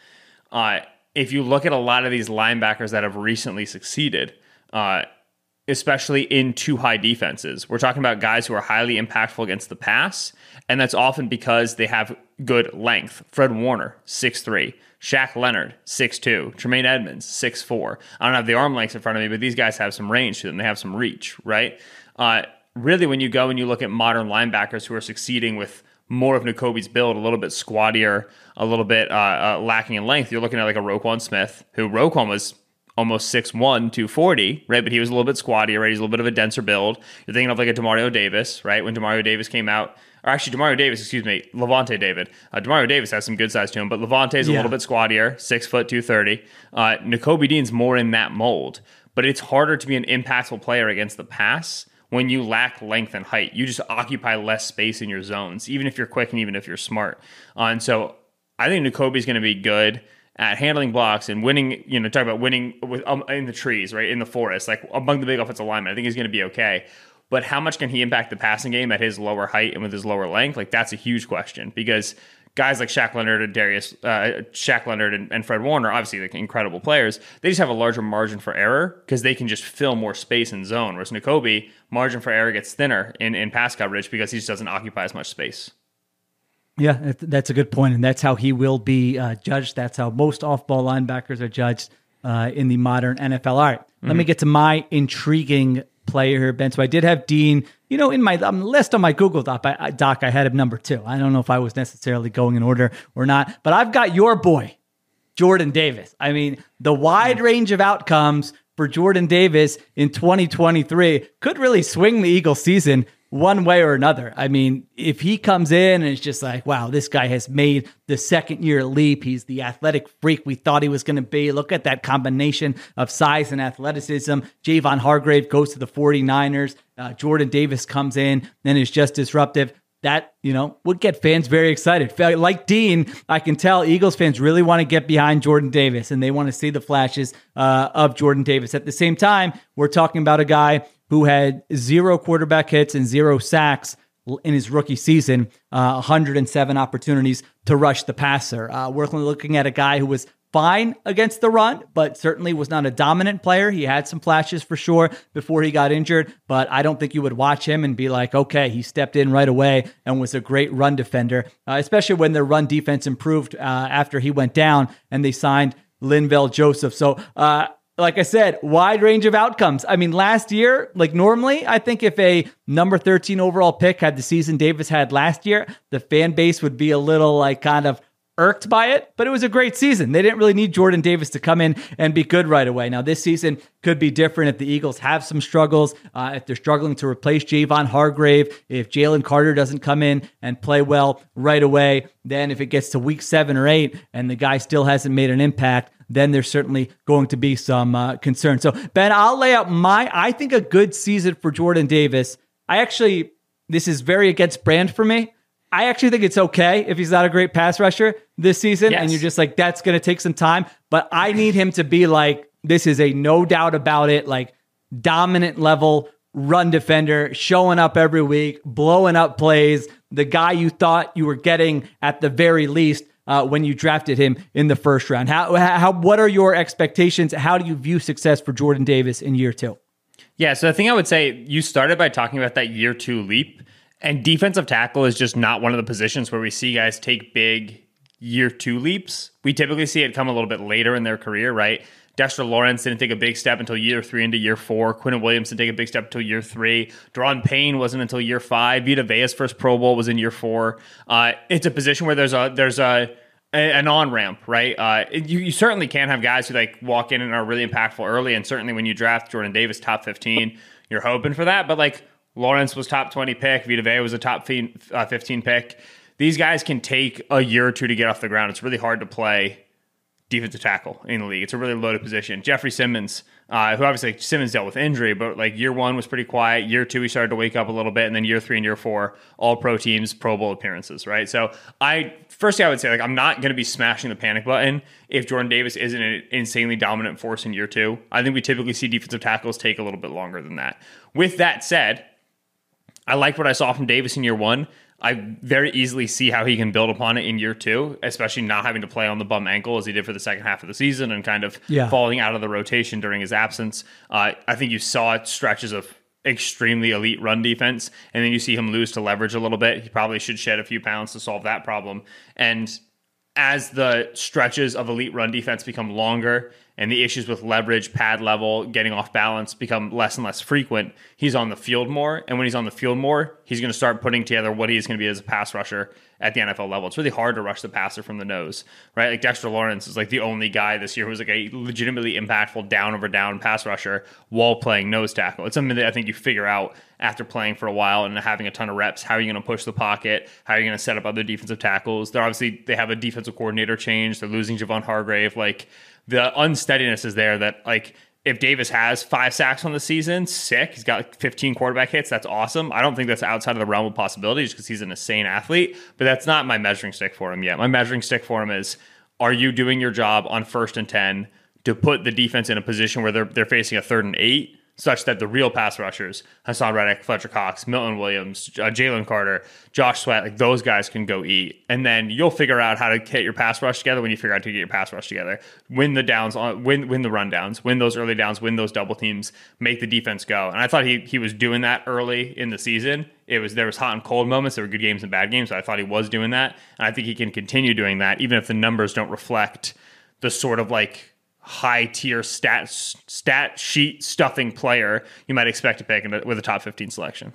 Uh, if you look at a lot of these linebackers that have recently succeeded, uh, especially in two high defenses. We're talking about guys who are highly impactful against the pass, and that's often because they have good length. Fred Warner, 6'3. Shaq Leonard, 6'2. Tremaine Edmunds, 6'4. I don't have the arm lengths in front of me, but these guys have some range to them. They have some reach, right? Uh, really, when you go and you look at modern linebackers who are succeeding with more of Nakobe's build, a little bit squattier, a little bit uh, uh, lacking in length, you're looking at like a Roquan Smith, who Roquan was almost 6'1, 240, right? But he was a little bit squattier, right? He's a little bit of a denser build. You're thinking of like a Demario Davis, right? When Demario Davis came out, or actually Demario Davis, excuse me, Lavonte David. Uh, Demario Davis has some good size to him, but Lavonte's yeah. a little bit squattier, six foot, 230. Uh, Nakobe Dean's more in that mold, but it's harder to be an impactful player against the pass when you lack length and height. You just occupy less space in your zones, even if you're quick and even if you're smart. Uh, and so I think Nakobe's going to be good at handling blocks and winning, you know, talk about winning with um, in the trees, right, in the forest, like among the big offensive linemen. I think he's going to be okay. But how much can he impact the passing game at his lower height and with his lower length? Like that's a huge question because guys like Shaq Leonard and Darius, uh, Shaq Leonard and, and, Fred Warner, obviously like incredible players. They just have a larger margin for error because they can just fill more space in zone. Whereas Nakobe, margin for error gets thinner in, in pass coverage because he just doesn't occupy as much space. Yeah, that's a good point, and that's how he will be uh, judged. That's how most off-ball linebackers are judged uh, in the modern NFL. All right, mm-hmm. let me get to my intriguing player here, Ben. So I did have Dean. You know, in my um, list on my Google doc I, doc, I had him number two. I don't know if I was necessarily going in order or not, but I've got your boy, Jordan Davis. I mean, the wide mm. range of outcomes for Jordan Davis in 2023 could really swing the Eagles season one way or another. I mean, if he comes in and it's just like, wow, this guy has made the second year leap. He's the athletic freak we thought he was going to be. Look at that combination of size and athleticism. Javon Hargrave goes to the 49ers. Uh, Jordan Davis comes in and is just disruptive. That, you know, would get fans very excited. Like Dean, I can tell Eagles fans really want to get behind Jordan Davis and they want to see the flashes uh, of Jordan Davis. At the same time, we're talking about a guy who had zero quarterback hits and zero sacks in his rookie season, uh, 107 opportunities to rush the passer. Uh, we're looking at a guy who was fine against the run, but certainly was not a dominant player. He had some flashes for sure before he got injured, but I don't think you would watch him and be like, okay, he stepped in right away and was a great run defender, uh, especially when their run defense improved uh, after he went down and they signed Linval Joseph. So, uh, like I said, wide range of outcomes. I mean, last year, like normally, I think if a number 13 overall pick had the season Davis had last year, the fan base would be a little like kind of irked by it, but it was a great season. They didn't really need Jordan Davis to come in and be good right away. Now, this season could be different if the Eagles have some struggles, uh, if they're struggling to replace Javon Hargrave, if Jalen Carter doesn't come in and play well right away. Then, if it gets to week seven or eight and the guy still hasn't made an impact, then there's certainly going to be some uh, concern. So, Ben, I'll lay out my, I think, a good season for Jordan Davis. I actually, this is very against brand for me. I actually think it's okay if he's not a great pass rusher this season yes. and you're just like, that's going to take some time. But I need him to be like, this is a no doubt about it, like dominant level run defender, showing up every week, blowing up plays, the guy you thought you were getting at the very least uh, when you drafted him in the first round. How, how, what are your expectations? How do you view success for Jordan Davis in year two? Yeah, so I think I would say you started by talking about that year two leap, and defensive tackle is just not one of the positions where we see guys take big year two leaps. We typically see it come a little bit later in their career, right? Dexter Lawrence didn't take a big step until year three into year four. Quinnen Williams didn't take a big step until year three. Daron Payne wasn't until year five. Vita Vea's first Pro Bowl was in year four. Uh, it's a position where there's a there's a an on ramp, right? Uh, you, you certainly can have guys who like walk in and are really impactful early, and certainly when you draft Jordan Davis top fifteen, you're hoping for that. But like Lawrence was top twenty pick, Vita was a top uh, fifteen pick. These guys can take a year or two to get off the ground. It's really hard to play defensive tackle in the league. It's a really loaded position. Jeffery Simmons, uh, who obviously Simmons dealt with injury, but like year one was pretty quiet. Year two, he started to wake up a little bit, and then year three and year four, all pro teams, Pro Bowl appearances, right? So I first thing I would say, like I'm not going to be smashing the panic button if Jordan Davis isn't an insanely dominant force in year two. I think we typically see defensive tackles take a little bit longer than that. With that said, I like what I saw from Davis in year one. I very easily see how he can build upon it in year two, especially not having to play on the bum ankle as he did for the second half of the season and kind of yeah. falling out of the rotation during his absence. Uh, I think you saw stretches of extremely elite run defense, and then you see him lose to leverage a little bit. He probably should shed a few pounds to solve that problem. And as the stretches of elite run defense become longer and the issues with leverage, pad level, getting off balance become less and less frequent, he's on the field more. And when he's on the field more, he's going to start putting together what he's going to be as a pass rusher at the NFL level. It's really hard to rush the passer from the nose, right? Like Dexter Lawrence is like the only guy this year who's like a legitimately impactful down over down pass rusher while playing nose tackle. It's something that I think you figure out after playing for a while and having a ton of reps. How are you going to push the pocket? How are you going to set up other defensive tackles? They're obviously they have a defensive coordinator change. They're losing Javon Hargrave. Like the unsteadiness is there that like if Davis has five sacks on the season, sick. He's got 15 quarterback hits. That's awesome. I don't think that's outside of the realm of possibility just because he's an insane athlete, but that's not my measuring stick for him yet. My measuring stick for him is are you doing your job on first and 10 to put the defense in a position where they're, they're facing a third and eight such that the real pass rushers, Haason Reddick, Fletcher Cox, Milton Williams, uh, Jalen Carter, Josh Sweat, like those guys can go eat. And then you'll figure out how to get your pass rush together when you figure out to get your pass rush together. Win the downs, on, win win the run downs, win those early downs, win those double teams, make the defense go. And I thought he he was doing that early in the season. It was there was hot and cold moments. There were good games and bad games. So I thought he was doing that, and I think he can continue doing that, even if the numbers don't reflect the sort of like high tier stat stat sheet stuffing player you might expect to pick with a top 15 selection.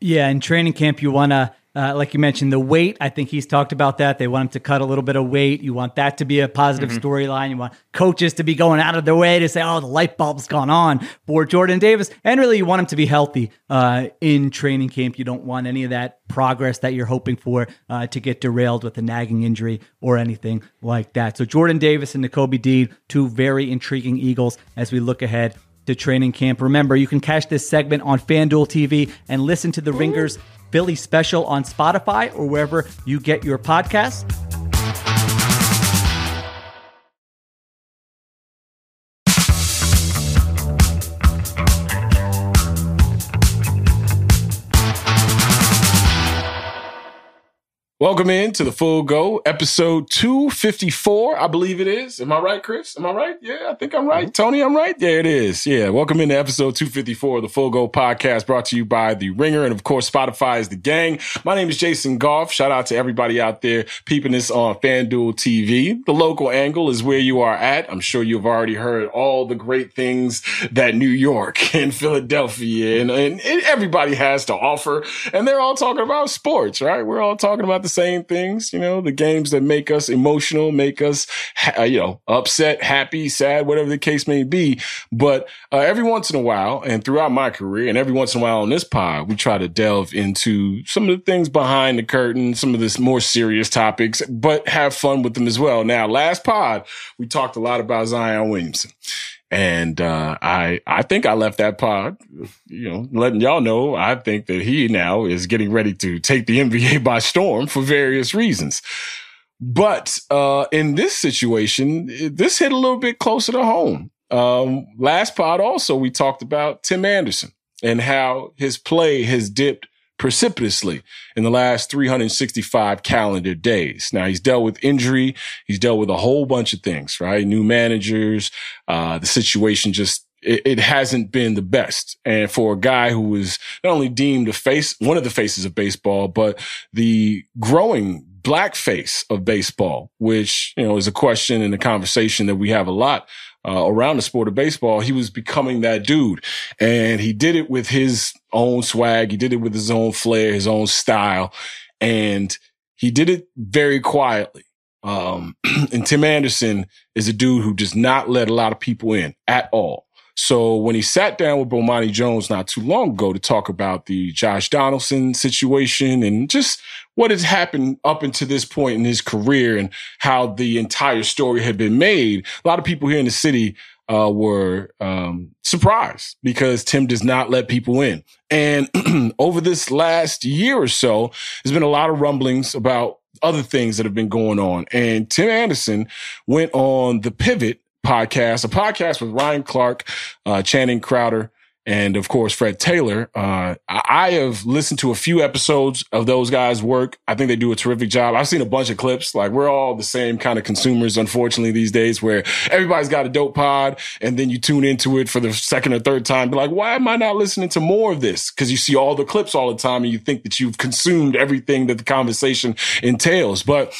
Yeah, in training camp, you want to uh, like you mentioned, the weight. I think he's talked about that. They want him to cut a little bit of weight. You want that to be a positive mm-hmm. storyline. You want coaches to be going out of their way to say, "Oh, the light bulb's gone on for Jordan Davis." And really, you want him to be healthy uh, in training camp. You don't want any of that progress that you're hoping for uh, to get derailed with a nagging injury or anything like that. So, Jordan Davis and Nakobe Dean, two very intriguing Eagles as we look ahead to training camp. Remember, you can catch this segment on FanDuel TV and listen to the Ringers Philly Special on Spotify or wherever you get your podcasts. Welcome in to the Full Go, episode 254, I believe it is. Am I right, Chris? Am I right? Yeah, I think I'm right. Mm-hmm. Tony, I'm right. Yeah, it is. Yeah. Welcome into episode 254 of the Full Go podcast brought to you by The Ringer. And of course, Spotify is the gang. My name is Jason Goff. Shout out to everybody out there peeping this on FanDuel TV. The local angle is where you are at. I'm sure you've already heard all the great things that New York and Philadelphia and, and everybody has to offer. And they're all talking about sports, right? We're all talking about the the same things, you know, the games that make us emotional, make us, uh, you know, upset, happy, sad, whatever the case may be. But uh, every once in a while, and throughout my career, and every once in a while on this pod, we try to delve into some of the things behind the curtain, some of this more serious topics, but have fun with them as well. Now, last pod, we talked a lot about Zion Williamson. And uh, I I think I left that pod, you know, letting y'all know I think that he now is getting ready to take the NBA by storm for various reasons. But uh, in this situation, this hit a little bit closer to home. Um, last pod also we talked about Tim Anderson and how his play has dipped precipitously in the last 365 calendar days. Now he's dealt with injury. He's dealt with a whole bunch of things, right? New managers, uh, the situation just it, it, hasn't been the best. And for a guy who was not only deemed a face, one of the faces of baseball, but the growing black face of baseball, which, you know, is a question and a conversation that we have a lot uh, around the sport of baseball. He was becoming that dude and he did it with his own swag. He did it with his own flair, his own style, and he did it very quietly. Um, and Tim Anderson is a dude who does not let a lot of people in at all. So when he sat down with Bomani Jones not too long ago to talk about the Josh Donaldson situation and just what has happened up until this point in his career and how the entire story had been made, a lot of people here in the city uh, were um, surprised because Tim does not let people in. And over this last year or so, there's been a lot of rumblings about other things that have been going on. And Tim Anderson went on the pivot podcast, a podcast with Ryan Clark, uh, Channing Crowder, and of course Fred Taylor. Uh, I have listened to a few episodes of those guys' work. I think they do a terrific job. I've seen a bunch of clips. Like we're all the same kind of consumers, unfortunately, these days, where everybody's got a dope pod, and then you tune into it for the second or third time. Be like, why am I not listening to more of this? Because you see all the clips all the time, and you think that you've consumed everything that the conversation entails. But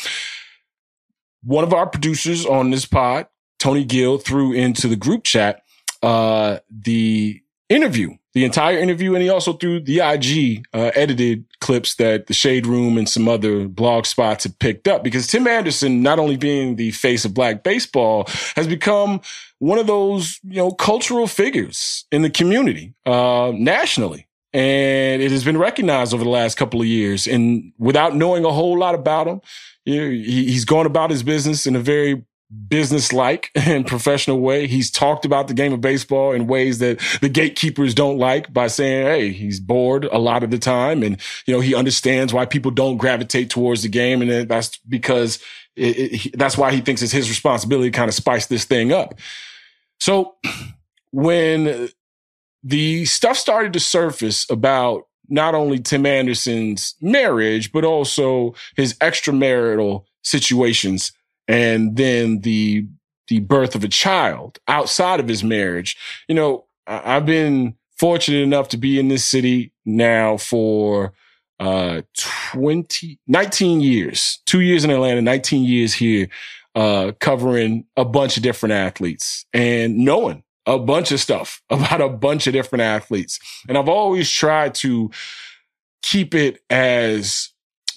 one of our producers on this pod Tony Gill threw into the group chat uh, the interview, the entire interview, and he also threw the IG uh, edited clips that the Shade Room and some other blog spots had picked up. Because Tim Anderson, not only being the face of black baseball, has become one of those you know cultural figures in the community uh, nationally. And it has been recognized over the last couple of years. And without knowing a whole lot about him, you know, he, he's gone about his business in a very business-like and professional way. He's talked about the game of baseball in ways that the gatekeepers don't like by saying, Hey, he's bored a lot of the time. And, you know, he understands why people don't gravitate towards the game. And that's because it, it, that's why he thinks it's his responsibility to kind of spice this thing up. So when the stuff started to surface about not only Tim Anderson's marriage, but also his extramarital situations and then the the birth of a child outside of his marriage. You know, I've been fortunate enough to be in this city now for uh 20 19 years 2 years in Atlanta 19 years here uh covering a bunch of different athletes and knowing a bunch of stuff about a bunch of different athletes and I've always tried to keep it as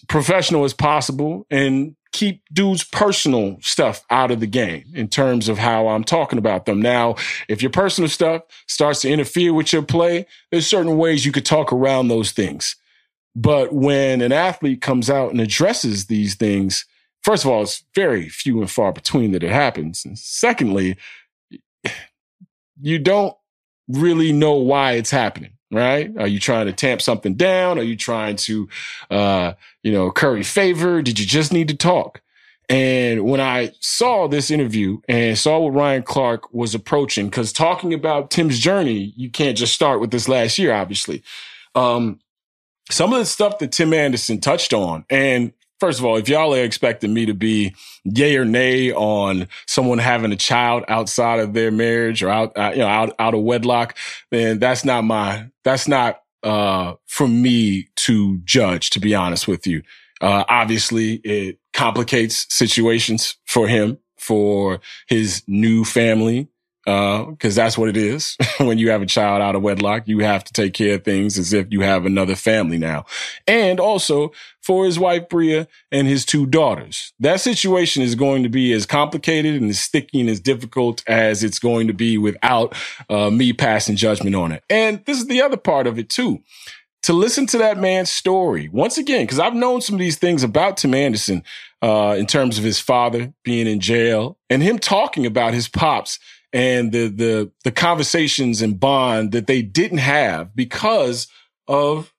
professional as possible and keep dudes' personal stuff out of the game in terms of how I'm talking about them. Now, if your personal stuff starts to interfere with your play, there's certain ways you could talk around those things. But when an athlete comes out and addresses these things, first of all, it's very few and far between that it happens. And secondly, you don't really know why it's happening right? Are you trying to tamp something down? Are you trying to, uh, you know, curry favor? Did you just need to talk? And when I saw this interview and saw what Ryan Clark was approaching, because talking about Tim's journey, you can't just start with this last year, obviously. Um, some of the stuff that Tim Anderson touched on, and first of all, if y'all are expecting me to be yay or nay on someone having a child outside of their marriage or out, you know, out, out of wedlock, then that's not my, that's not, uh, for me to judge, to be honest with you. Uh, obviously it complicates situations for him, for his new family, because uh, that's what it is. when you have a child out of wedlock, you have to take care of things as if you have another family now. And also for his wife, Bria, and his two daughters. That situation is going to be as complicated and as sticky and as difficult as it's going to be without uh, me passing judgment on it. And this is the other part of it too. To listen to that man's story once again, because I've known some of these things about Tim Anderson, uh, in terms of his father being in jail and him talking about his pops and the the the conversations and bond that they didn't have because of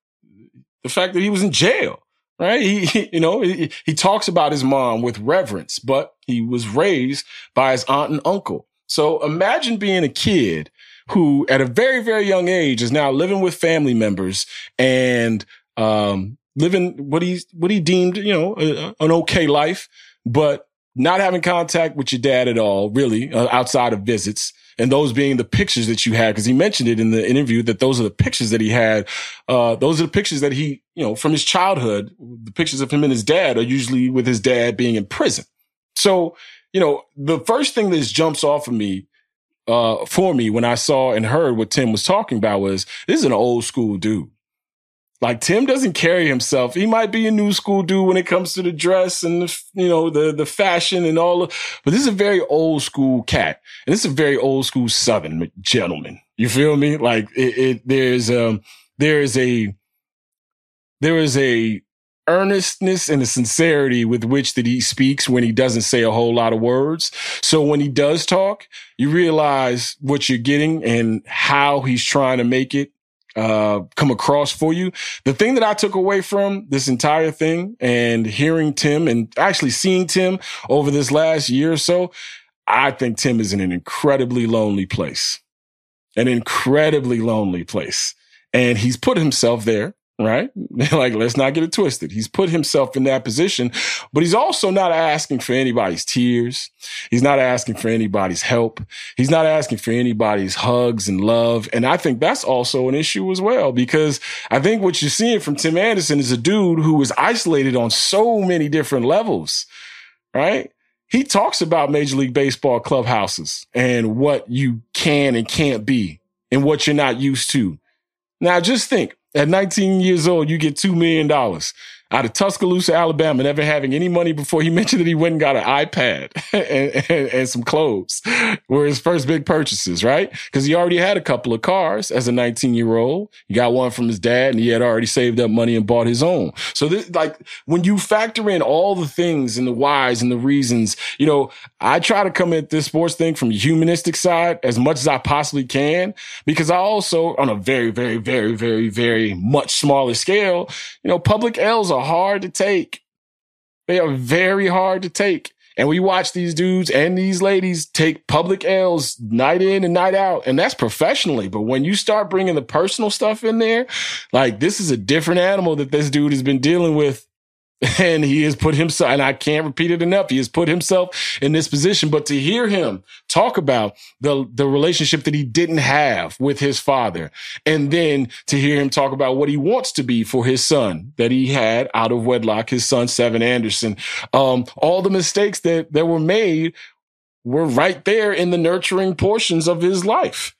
the fact that he was in jail right? He, he you know he, he, talks about his mom with reverence but he was raised by his aunt and uncle. So imagine being a kid who at a very, very young age is now living with family members and, um, living what he, what he deemed, you know, a, an okay life, but not having contact with your dad at all, really, uh, outside of visits. And those being the pictures that you had, because he mentioned it in the interview that those are the pictures that he had. Uh, those are the pictures that he, you know, from his childhood. The pictures of him and his dad are usually with his dad being in prison. So, you know, the first thing that jumps off of me, uh, for me when I saw and heard what Tim was talking about was this is an old school dude. Like Tim doesn't carry himself. He might be a new school dude when it comes to the dress and the, you know, the, the fashion and all of, but this is a very old school cat. And this is a very old school Southern gentleman. You feel me? Like it, it there's, um, there is a, there is a earnestness and a sincerity with which that he speaks when he doesn't say a whole lot of words. So when he does talk, you realize what you're getting and how he's trying to make it uh, come across for you. The thing that I took away from this entire thing and hearing Tim and actually seeing Tim over this last year or so, I think Tim is in an incredibly lonely place, an incredibly lonely place. And he's put himself there right? like, let's not get it twisted. He's put himself in that position, but he's also not asking for anybody's tears. He's not asking for anybody's help. He's not asking for anybody's hugs and love. And I think that's also an issue as well, because I think what you're seeing from Tim Anderson is a dude who is isolated on so many different levels, right? He talks about Major League Baseball clubhouses and what you can and can't be and what you're not used to. Now just think, at 19 years old, you get $2 million out of Tuscaloosa, Alabama, never having any money before. He mentioned that he went and got an iPad and, and, and, some clothes were his first big purchases, right? Because he already had a couple of cars as a 19 year old. He got one from his dad and he had already saved up money and bought his own. So this, like when you factor in all the things and the whys and the reasons, you know, I try to come at this sports thing from a humanistic side as much as I possibly can, because I also on a very, very, very, very, very much smaller scale, you know, public L's are hard to take. They are very hard to take. And we watch these dudes and these ladies take public L's night in and night out. And that's professionally. But when you start bringing the personal stuff in there, like this is a different animal that this dude has been dealing with and he has put himself, and I can't repeat it enough. He has put himself in this position. But to hear him talk about the, the relationship that he didn't have with his father, and then to hear him talk about what he wants to be for his son that he had out of wedlock, his son, Seven Anderson, um, all the mistakes that, that were made were right there in the nurturing portions of his life.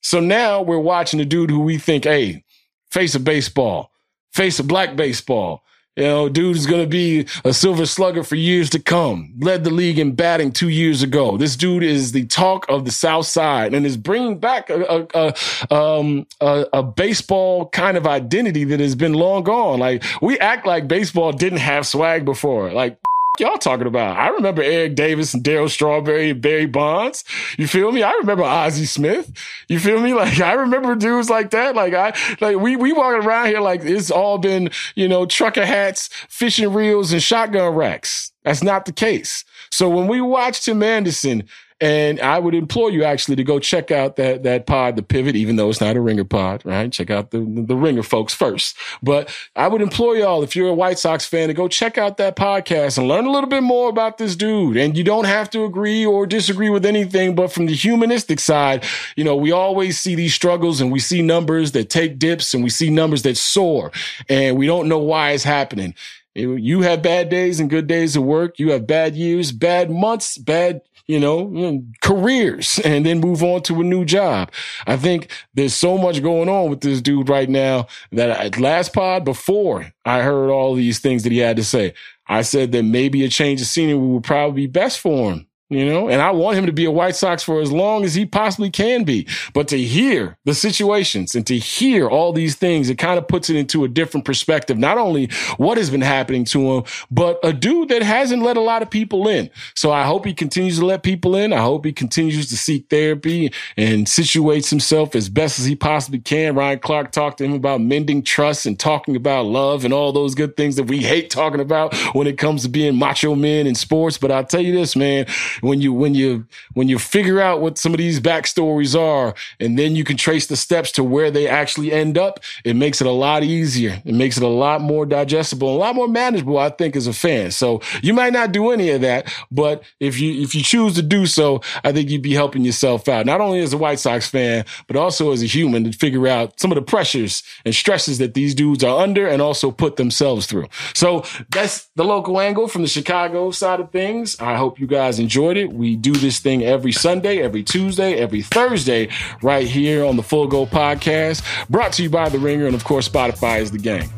So now we're watching a dude who we think, hey, face of baseball, face of black baseball you know, dude is going to be a silver slugger for years to come. Led the league in batting two years ago. This dude is the talk of the South Side and is bringing back a, a, a, um, a, a baseball kind of identity that has been long gone. Like we act like baseball didn't have swag before. Like y'all talking about? I remember Eric Davis and Darryl Strawberry and Barry Bonds. You feel me? I remember Ozzie Smith. You feel me? Like I remember dudes like that. Like I like we we walking around here like it's all been you know trucker hats, fishing reels, and shotgun racks. That's not the case. So when we watch Tim Anderson and I would implore you actually to go check out that that pod, the Pivot, even though it's not a Ringer pod, right? Check out the the Ringer folks first. But I would implore y'all, if you're a White Sox fan, to go check out that podcast and learn a little bit more about this dude. And you don't have to agree or disagree with anything, but from the humanistic side, you know, we always see these struggles and we see numbers that take dips and we see numbers that soar, and we don't know why it's happening. You have bad days and good days of work. You have bad years, bad months, bad you know, careers and then move on to a new job. I think there's so much going on with this dude right now that at last pod before I heard all these things that he had to say, I said that maybe a change of scenery would probably be best for him you know, and I want him to be a White Sox for as long as he possibly can be. But to hear the situations and to hear all these things, it kind of puts it into a different perspective. Not only what has been happening to him, but a dude that hasn't let a lot of people in. So I hope he continues to let people in. I hope he continues to seek therapy and situates himself as best as he possibly can. Ryan Clark talked to him about mending trust and talking about love and all those good things that we hate talking about when it comes to being macho men in sports. But I'll tell you this, man, when you when you when you figure out what some of these backstories are, and then you can trace the steps to where they actually end up, it makes it a lot easier. It makes it a lot more digestible, a lot more manageable, I think, as a fan. So you might not do any of that, but if you if you choose to do so, I think you'd be helping yourself out, not only as a White Sox fan, but also as a human to figure out some of the pressures and stresses that these dudes are under and also put themselves through. So that's the local angle from the Chicago side of things. I hope you guys enjoyed it. We do this thing every Sunday, every Tuesday, every Thursday, right here on the Full Go Podcast, brought to you by The Ringer and, of course, Spotify is the game.